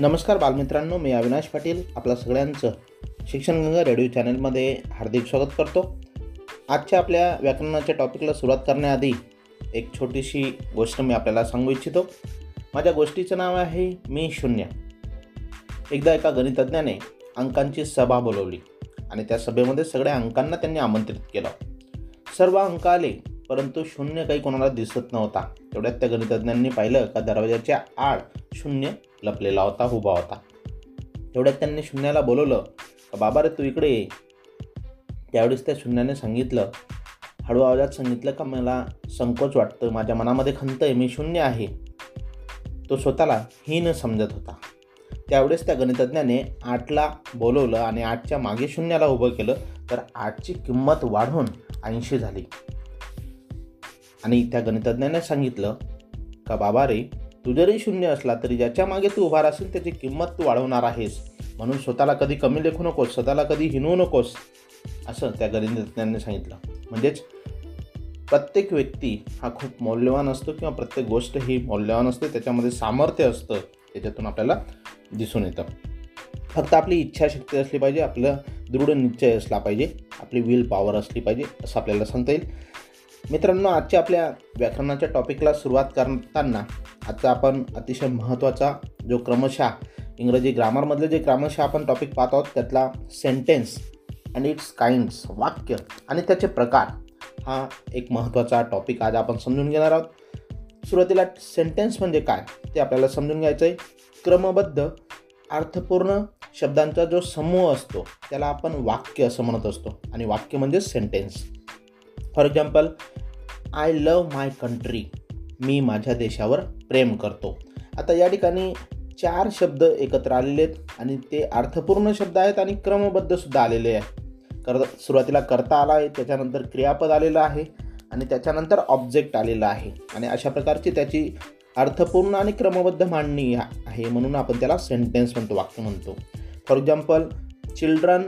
नमस्कार बालमित्रांनो मी अविनाश पाटील आपल्या सगळ्यांचं शिक्षणगंगा रेडिओ चॅनलमध्ये हार्दिक स्वागत करतो. आजच्या आपल्या व्याकरणाच्या टॉपिकला सुरुवात करण्याआधी एक छोटीशी गोष्ट मी आपल्याला सांगू इच्छितो. माझ्या गोष्टीचं नाव आहे मी शून्य. एकदा एका गणितज्ञाने अंकांची सभा बोलवली आणि त्या सभेमध्ये सगळ्या अंकांना त्यांनी आमंत्रित केलं. सर्व अंक आले परंतु शून्य काही कोणाला दिसत नव्हता. तेवढ्यात त्या गणितज्ञांनी पाहिलं का दरवाजाच्या आड शून्य लपलेला होता उभा होता. तेवढ्यात त्यांनी शून्याला बोलवलं का बाबा रे तू इकडे ये. त्यावेळेस त्या शून्याने सांगितलं हळू आवाजात सांगितलं का मला संकोच वाटतं माझ्या मनामध्ये खंत आहे मी शून्य आहे. तो स्वतःला हीन समजत होता. त्यावेळेस त्या गणितज्ञाने आठला बोलवलं आणि आठच्या मागे शून्याला उभं केलं तर आठची किंमत वाढून ऐंशी झाली. आणि त्या गणितज्ञाने सांगितलं का बाबा रे तू जरी शून्य असला तरी ज्याच्या मागे तू उभा असेल त्याची किंमत तू वाढवणार आहेस. म्हणून स्वतःला कधी कमी लेखू नकोस स्वतःला कधी हिनवू नकोस असं त्या गणितज्ञाने सांगितलं. म्हणजेच प्रत्येक व्यक्ती हा खूप मौल्यवान असतो किंवा प्रत्येक गोष्ट ही मौल्यवान असते त्याच्यामध्ये सामर्थ्य असतं त्याच्यातून आपल्याला दिसून येतं. फक्त आपली इच्छाशक्ती असली पाहिजे आपलं दृढ निश्चय असला पाहिजे आपली विल पॉवर असली पाहिजे असं आपल्याला सांगता येईल. मित्रांनो आजच्या आपल्या व्याकरणाच्या टॉपिकला सुरुवात करताना आजचा आपण अतिशय महत्त्वाचा जो क्रमशः इंग्रजी ग्रामरमधले जे क्रमशः आपण टॉपिक पाहत आहोत त्यातला सेंटेन्स अँड इट्स काइंड्स वाक्य आणि त्याचे प्रकार हा एक महत्त्वाचा टॉपिक आज आपण समजून घेणार आहोत. सुरुवातीला सेंटेन्स म्हणजे काय ते आपल्याला समजून घ्यायचं आहे क्रमबद्ध अर्थपूर्ण शब्दांचा जो समूह असतो त्याला आपण वाक्य असं म्हणत असतो आणि वाक्य म्हणजे sentence for example I love my country मी माझ्या देशावर प्रेम करतो. आता या ठिकाणी चार शब्द एकत्र आलेले आहेत आणि ते अर्थपूर्ण शब्द आहेत आणि क्रमबद्धसुद्धा आलेले आहेत. कर सुरुवातीला करता आला आहे त्याच्यानंतर क्रियापद आलेलं आहे आणि त्याच्यानंतर ऑब्जेक्ट आलेला आहे. आणि अशा प्रकारची त्याची अर्थपूर्ण आणि क्रमबद्ध मांडणी आहे म्हणून आपण त्याला सेंटेन्स म्हणतो वाक्य म्हणतो. For example children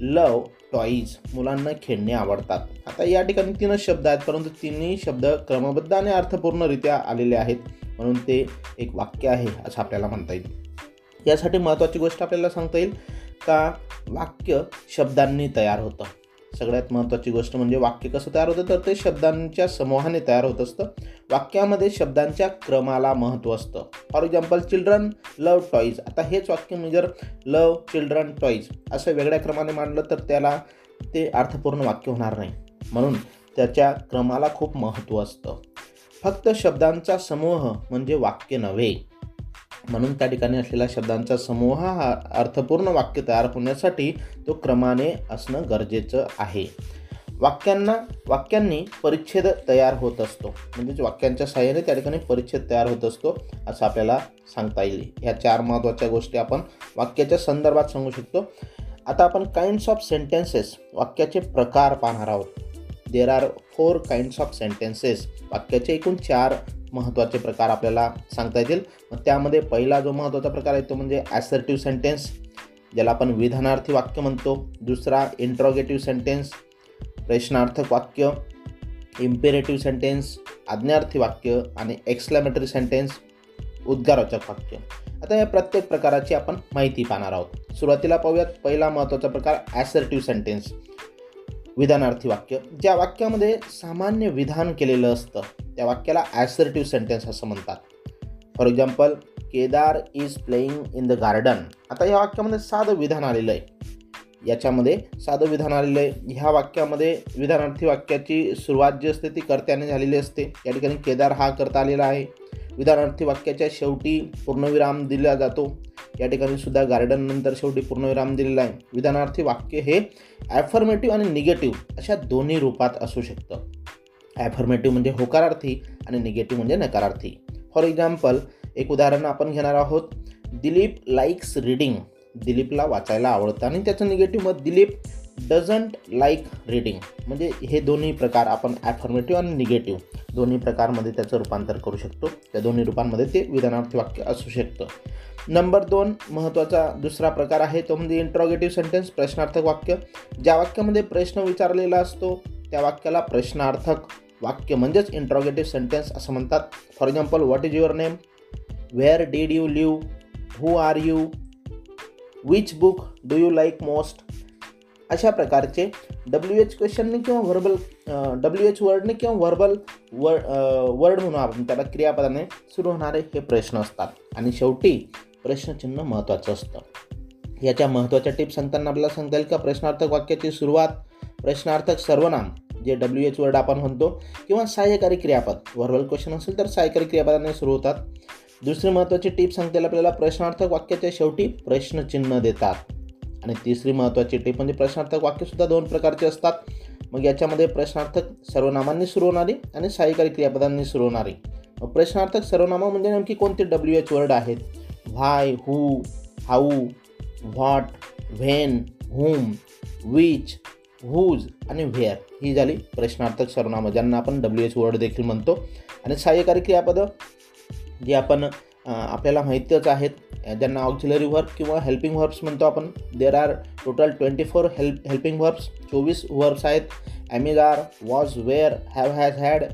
love toys मुलांना खेळणे आवडतात. आता या ठिकाणी तीनच शब्द आहेत परंतु तिन्ही शब्द क्रमबद्ध आणि अर्थपूर्णरित्या आलेले आहेत. म्हणून ते एक वाक्य आहे असं आपल्याला म्हणता येईल. यासाठी महत्त्वाची गोष्ट आपल्याला सांगता येईल का? वाक्य शब्दांनी तयार होतं. सगळ्यात महत्त्वाची गोष्ट म्हणजे वाक्य कसं तयार होतं? तर ते शब्दांच्या समूहाने तयार होत असतं. वाक्यामध्ये शब्दांच्या क्रमाला महत्त्व असतं. For example children love toys आता हेच वाक्य मी जर लव चिल्ड्रन टॉईज असं वेगळ्या क्रमाने मांडलं तर त्याला ते अर्थपूर्ण वाक्य होणार नाही. म्हणून त्याच्या क्रमाला खूप महत्त्व असतं. फक्त शब्दांचा समूह म्हणजे वाक्य नव्हे. म्हणून त्या ठिकाणी असलेल्या शब्दांचा समूह हा अर्थपूर्ण वाक्य तयार होण्यासाठी तो क्रमाने असणं गरजेचं आहे. वाक्यांना वाक्यांनी परिच्छेद तयार होत असतो. म्हणजेच वाक्यांच्या सहाय्याने त्या ठिकाणी परिच्छेद तयार होत असतो असं आपल्याला सांगता येईल. ह्या चार महत्त्वाच्या गोष्टी आपण वाक्याच्या संदर्भात सांगू शकतो. आता आपण काइंड्स ऑफ सेंटेन्सेस वाक्याचे प्रकार पाहणार आहोत. There are four kinds of sentences वाक्याचे एकूण चार महत्त्वाचे प्रकार आपल्याला सांगता येतील. मग त्यामध्ये पहिला जो महत्त्वाचा प्रकार आहे तो म्हणजे ॲसर्टिव्ह सेंटेन्स ज्याला आपण विधानार्थी वाक्य म्हणतो. दुसरा इंट्रॉगेटिव्ह सेंटेन्स प्रश्नार्थक वाक्य इम्पेरेटिव्ह सेंटेन्स आज्ञार्थी वाक्य आणि एक्सक्लॅमेटरी सेंटेन्स उद्गारवाचक वाक्य. आता या प्रत्येक प्रकाराची आपण माहिती पाहणार आहोत. सुरुवातीला पाहूयात. पहिला महत्त्वाचा प्रकार ॲसर्टिव्ह सेंटेन्स विधानार्थी वाक्य. ज्या वाक्यामध्ये सामान्य विधान केलेलं असतं त्या वाक्याला ॲसर्टिव्ह सेंटेन्स असं म्हणतात. For example Kedar is playing in the garden आता या वाक्यामध्ये साधं विधान आलेलं आहे. याच्यामध्ये साधं विधान आलेलं आहे. ह्या वाक्यामध्ये विधानार्थी वाक्याची सुरुवात जी असते ती कर्त्याने झालेली असते. या ठिकाणी केदार हा करता आलेला आहे. विधानार्थी वाक्याच्या शेवटी पूर्णविराम दिला जातो. या ठिकाणी सुद्धा गार्डन नंतर शेवटी पूर्णविराम दिलेला आहे. विधानार्थी वाक्य हे ॲफर्मेटिव्ह आणि निगेटिव्ह अशा दोन्ही रूपात असू शकतं. ॲफर्मेटिव्ह म्हणजे होकारार्थी आणि निगेटिव्ह म्हणजे नकारार्थी. फॉर एक्झाम्पल एक उदाहरण आपण घेणार आहोत. दिलीप लाईक्स रीडिंग दिलीपला वाचायला आवडतं आणि त्याचं निगेटिव्ह मत दिलीप डझंट लाईक रीडिंग. म्हणजे हे दोन्ही प्रकार आपण ॲफर्मेटिव्ह आणि निगेटिव्ह दोन्ही प्रकारमध्ये त्याचं रूपांतर करू शकतो. त्या दोन्ही रूपांमध्ये ते विधानार्थी वाक्य असू शकतं. नंबर दोन महत्त्वाचा दुसरा प्रकार आहे तो म्हणजे इंट्रॉगेटिव्ह सेंटेन्स प्रश्नार्थक वाक्य. ज्या वाक्यामध्ये प्रश्न विचारलेला असतो त्या वाक्याला प्रश्नार्थक वाक्य म्हणजेच इंट्रॉगेटिव्ह सेंटेन्स असं म्हणतात. For example what is your name where did you live who are you which book do you like most अशा प्रकारचे डब्ल्यू एच क्वेश्चनने किंवा व्हर्बल डब्ल्यू एच वर्डने किंवा व्हर्बल वर्ड वर्ड म्हणून आपण त्याला क्रियापदाने सुरू होणारे हे प्रश्न असतात. आणि शेवटी प्रश्नचिन्ह महत्त्वाचं असतं. याच्या महत्त्वाच्या टिप्स सांगताना आपल्याला सांगता येईल का? प्रश्नार्थक वाक्याची सुरुवात प्रश्नार्थक सर्वनाम जे डब्ल्यू एच वर्ड आपण म्हणतो किंवा सहाय्यकारी क्रियापद. व्हर्बल क्वेश्चन असेल तर सहाय्यकारी क्रियापदाने सुरू होतात. दुसरी महत्त्वाची टिप सांगता येईल आपल्याला प्रश्नार्थक वाक्याच्या शेवटी प्रश्नचिन्ह देतात. आणि तिसरी महत्त्वाची टिप म्हणजे प्रश्नार्थक वाक्यसुद्धा दोन प्रकारचे असतात. मग याच्यामध्ये प्रश्नार्थक सर्वनामांनी सुरू होणारी आणि सहाय्यकारी क्रियापदांनी सुरू होणारी. मग प्रश्नार्थक सर्वनामा म्हणजे नेमकी कोणते डब्ल्यू एच वर्ड आहेत? Why who how what when whom which whose आणि व्हेअर ही झाली प्रश्नार्थक सर्वनामं ज्यांना आपण डब्ल्यू एच वर्ड देखील म्हणतो. आणि सहाय्यकारी क्रियापदं जी आपण आपल्याला माहितीच आहेत. ज्यांना ऑक्झिलरी व्हर्ब किंवा हेल्पिंग व्हर्ब्स म्हणतो आपण there are total twenty four help helping verbs चोवीस व्हर्ब्स आहेत. Am is are was were have has had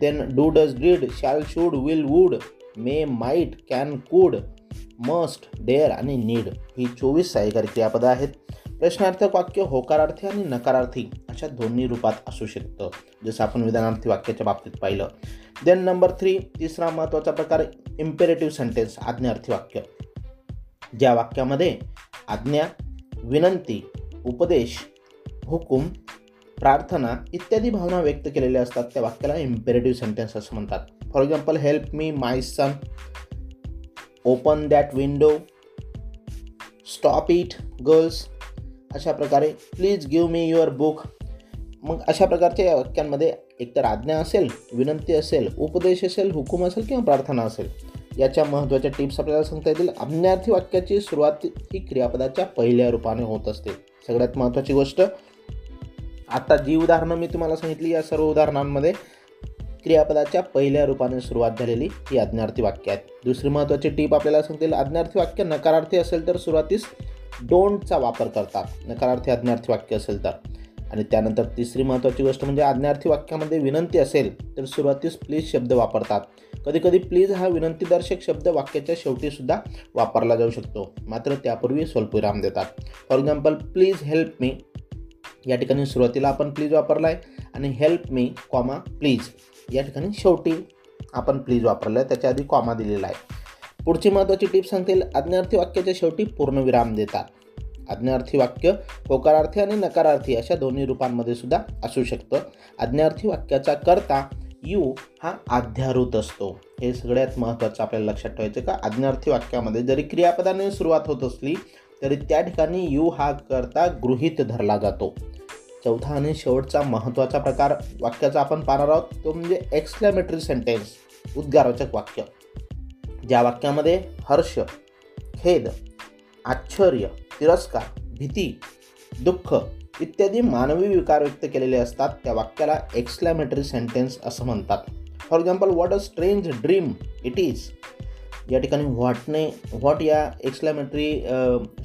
then do does did shall should will would may might can could must dare आणि need ही चोवीस सहाय्यकारी क्रियापदं आहेत. प्रश्नार्थक वाक्य होकारार्थी आणि नकारार्थी अशा दोन्ही रूपात असू शकतं. जसं आपण विधानार्थी वाक्याच्या बाबतीत पाहिलं. देन नंबर थ्री तिसरा महत्त्वाचा प्रकार इम्पेरेटिव्ह सेंटेन्स आज्ञार्थी वाक्य. ज्या वाक्यामध्ये आज्ञा विनंती उपदेश हुकूम प्रार्थना इत्यादी भावना व्यक्त केलेल्या असतात त्या वाक्याला इम्पेरेटिव्ह सेंटेन्स असं म्हणतात. For example help me my son open that window stop it girls अशा प्रकारे please give me your book मग अशा प्रकारच्या वाक्यांमध्ये एकतर आज्ञा असेल विनंती असेल उपदेश असेल हुकूम असेल किंवा प्रार्थना असेल याच्या महत्त्वाच्या टिप्स आपल्याला सांगता येतील. आज्ञार्थी वाक्याची सुरुवात ही क्रियापदाच्या पहिल्या रूपाने होत असते. सगळ्यात महत्त्वाची गोष्ट आता जी उदाहरणं मी तुम्हाला सांगितली या सर्व उदाहरणांमध्ये क्रियापदाच्या पहिल्या रूपाने सुरुवात झालेली ही आज्ञार्थी वाक्य आहेत. दुसरी महत्त्वाची टीप आपल्याला सांगतील आज्ञार्थी वाक्य नकारार्थी असेल तर सुरुवातीस डोंटचा वापर करतात. नकारार्थी आज्ञार्थी वाक्य असेल तर. आणि त्यानंतर तिसरी महत्त्वाची गोष्ट म्हणजे आज्ञार्थी वाक्यामध्ये विनंती असेल तर सुरुवातीस प्लीज शब्द वापरतात. कधीकधी प्लीज हा विनंतीदर्शक शब्द वाक्याच्या शेवटीसुद्धा वापरला जाऊ शकतो. मात्र त्यापूर्वी स्वल्पविराम देतात. For example please help me या ठिकाणी सुरुवातीला आपण प्लीज वापरला आहे आणि हेल्प मी कॉमा प्लीज या ठिकाणी शेवटी आपण प्लीज वापरलं आहे त्याच्या आधी कॉमा दिलेला आहे. पुढची महत्त्वाची टीप सांगतील आज्ञार्थी वाक्याच्या शेवटी पूर्णविराम देतात. आज्ञार्थी वाक्य होकारार्थी आणि नकारार्थी अशा दोन्ही रूपांमध्ये सुद्धा असू शकतं. आज्ञार्थी वाक्याचा करता यू हा आध्यारूत असतो. हे सगळ्यात महत्त्वाचं आपल्याला लक्षात ठेवायचं का? आज्ञार्थी वाक्यामध्ये जरी क्रियापदाने सुरुवात होत असली तरी त्या ठिकाणी यू हा करता गृहित धरला जातो. चौथा आणि शेवटचा महत्त्वाचा प्रकार वाक्याचा आपण पाहणार आहोत तो म्हणजे एक्सक्लॅमेटरी सेंटेन्स उद्गारवाचक वाक्य. ज्या वाक्यामध्ये हर्ष खेद आश्चर्य तिरस्कार भीती दुःख इत्यादी मानवी विकार व्यक्त केलेले असतात त्या वाक्याला एक्सक्लॅमेटरी सेंटेन्स असं म्हणतात. For example what a strange dream it is या ठिकाणी व्हॉटने व्हॉट या एक्सक्लॅमेटरी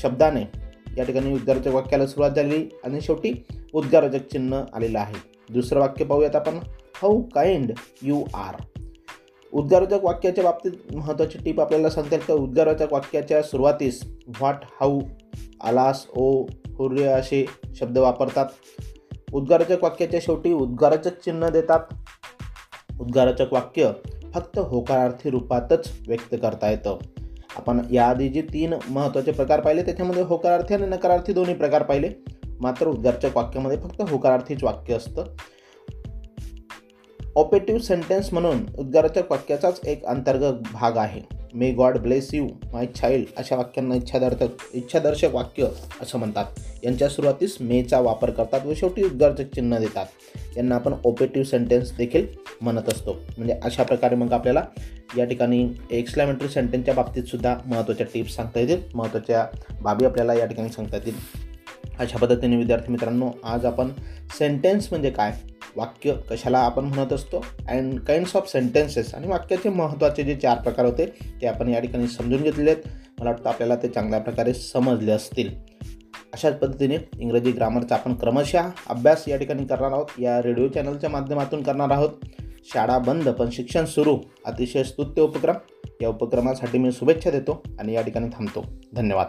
शब्दाने या ठिकाणी उद्गारचक वाक्याला सुरुवात झालेली आणि शेवटी उद्गारवाचक चिन्ह आलेलं आहे. दुसरं वाक्य पाहूयात आपण. हाऊ काइंड यू आर उद्गारवाचक वाक्याच्या बाबतीत महत्त्वाची टीप आपल्याला सांगता. येईल तर उद्गारवाचक वाक्याच्या सुरुवातीस व्हॉट हाऊ आलास ओ हुर्य असे शब्द वापरतात. उद्गारचक वाक्याच्या शेवटी उद्गारचक चिन्ह देतात. उद्गारचक वाक्य फक्त होकारार्थी रूपातच व्यक्त करता येतं. आपण याआधी जे तीन महत्त्वाचे प्रकार पाहिले त्याच्यामध्ये होकारार्थी आणि नकारार्थी दोन्ही प्रकार पाहिले. मात्र उद्गारचक वाक्यामध्ये फक्त होकारार्थीच वाक्य असतं. ऑपेटिव्ह सेंटेन्स म्हणून उद्गाराच्या वाक्याचाच एक अंतर्गत भाग आहे. May God bless you my child अशा वाक्यांना इच्छादर्थक इच्छादर्शक वाक्य असं म्हणतात. यांच्या सुरुवातीस मेचा वापर करतात व शेवटी उद्गारचक चिन्ह देतात. यांना आपण ऑपेटिव्ह सेंटेन्स देखील म्हणत असतो. म्हणजे अशा प्रकारे मग आपल्याला या ठिकाणी एक्सलॅमेंटरी सेंटेन्सच्या बाबतीतसुद्धा महत्त्वाच्या टिप्स सांगता येतील. महत्त्वाच्या बाबी आपल्याला या ठिकाणी सांगता येतील. अशा पद्धतीने विद्यार्थी मित्रांनो आज आपण सेंटेन्स म्हणजे काय? वाक्य कशाला आपण म्हणत असतो? अँड काइंड्स ऑफ सेंटेन्सेस आणि वाक्याचे महत्त्वाचे जे चार प्रकार होते ते आपण या ठिकाणी समजून घेतले आहेत. मला वाटतं आपल्याला ते चांगल्या प्रकारे समजले असतील. अशाच पद्धतीने इंग्रजी ग्रामरचा आपण क्रमशः अभ्यास या ठिकाणी करणार आहोत. या रेडिओ चॅनलच्या माध्यमातून करणार आहोत. शाळा बंद पण शिक्षण सुरू. अतिशय स्तुत्य उपक्रम. या उपक्रमासाठी मी शुभेच्छा देतो आणि या ठिकाणी थांबतो. धन्यवाद.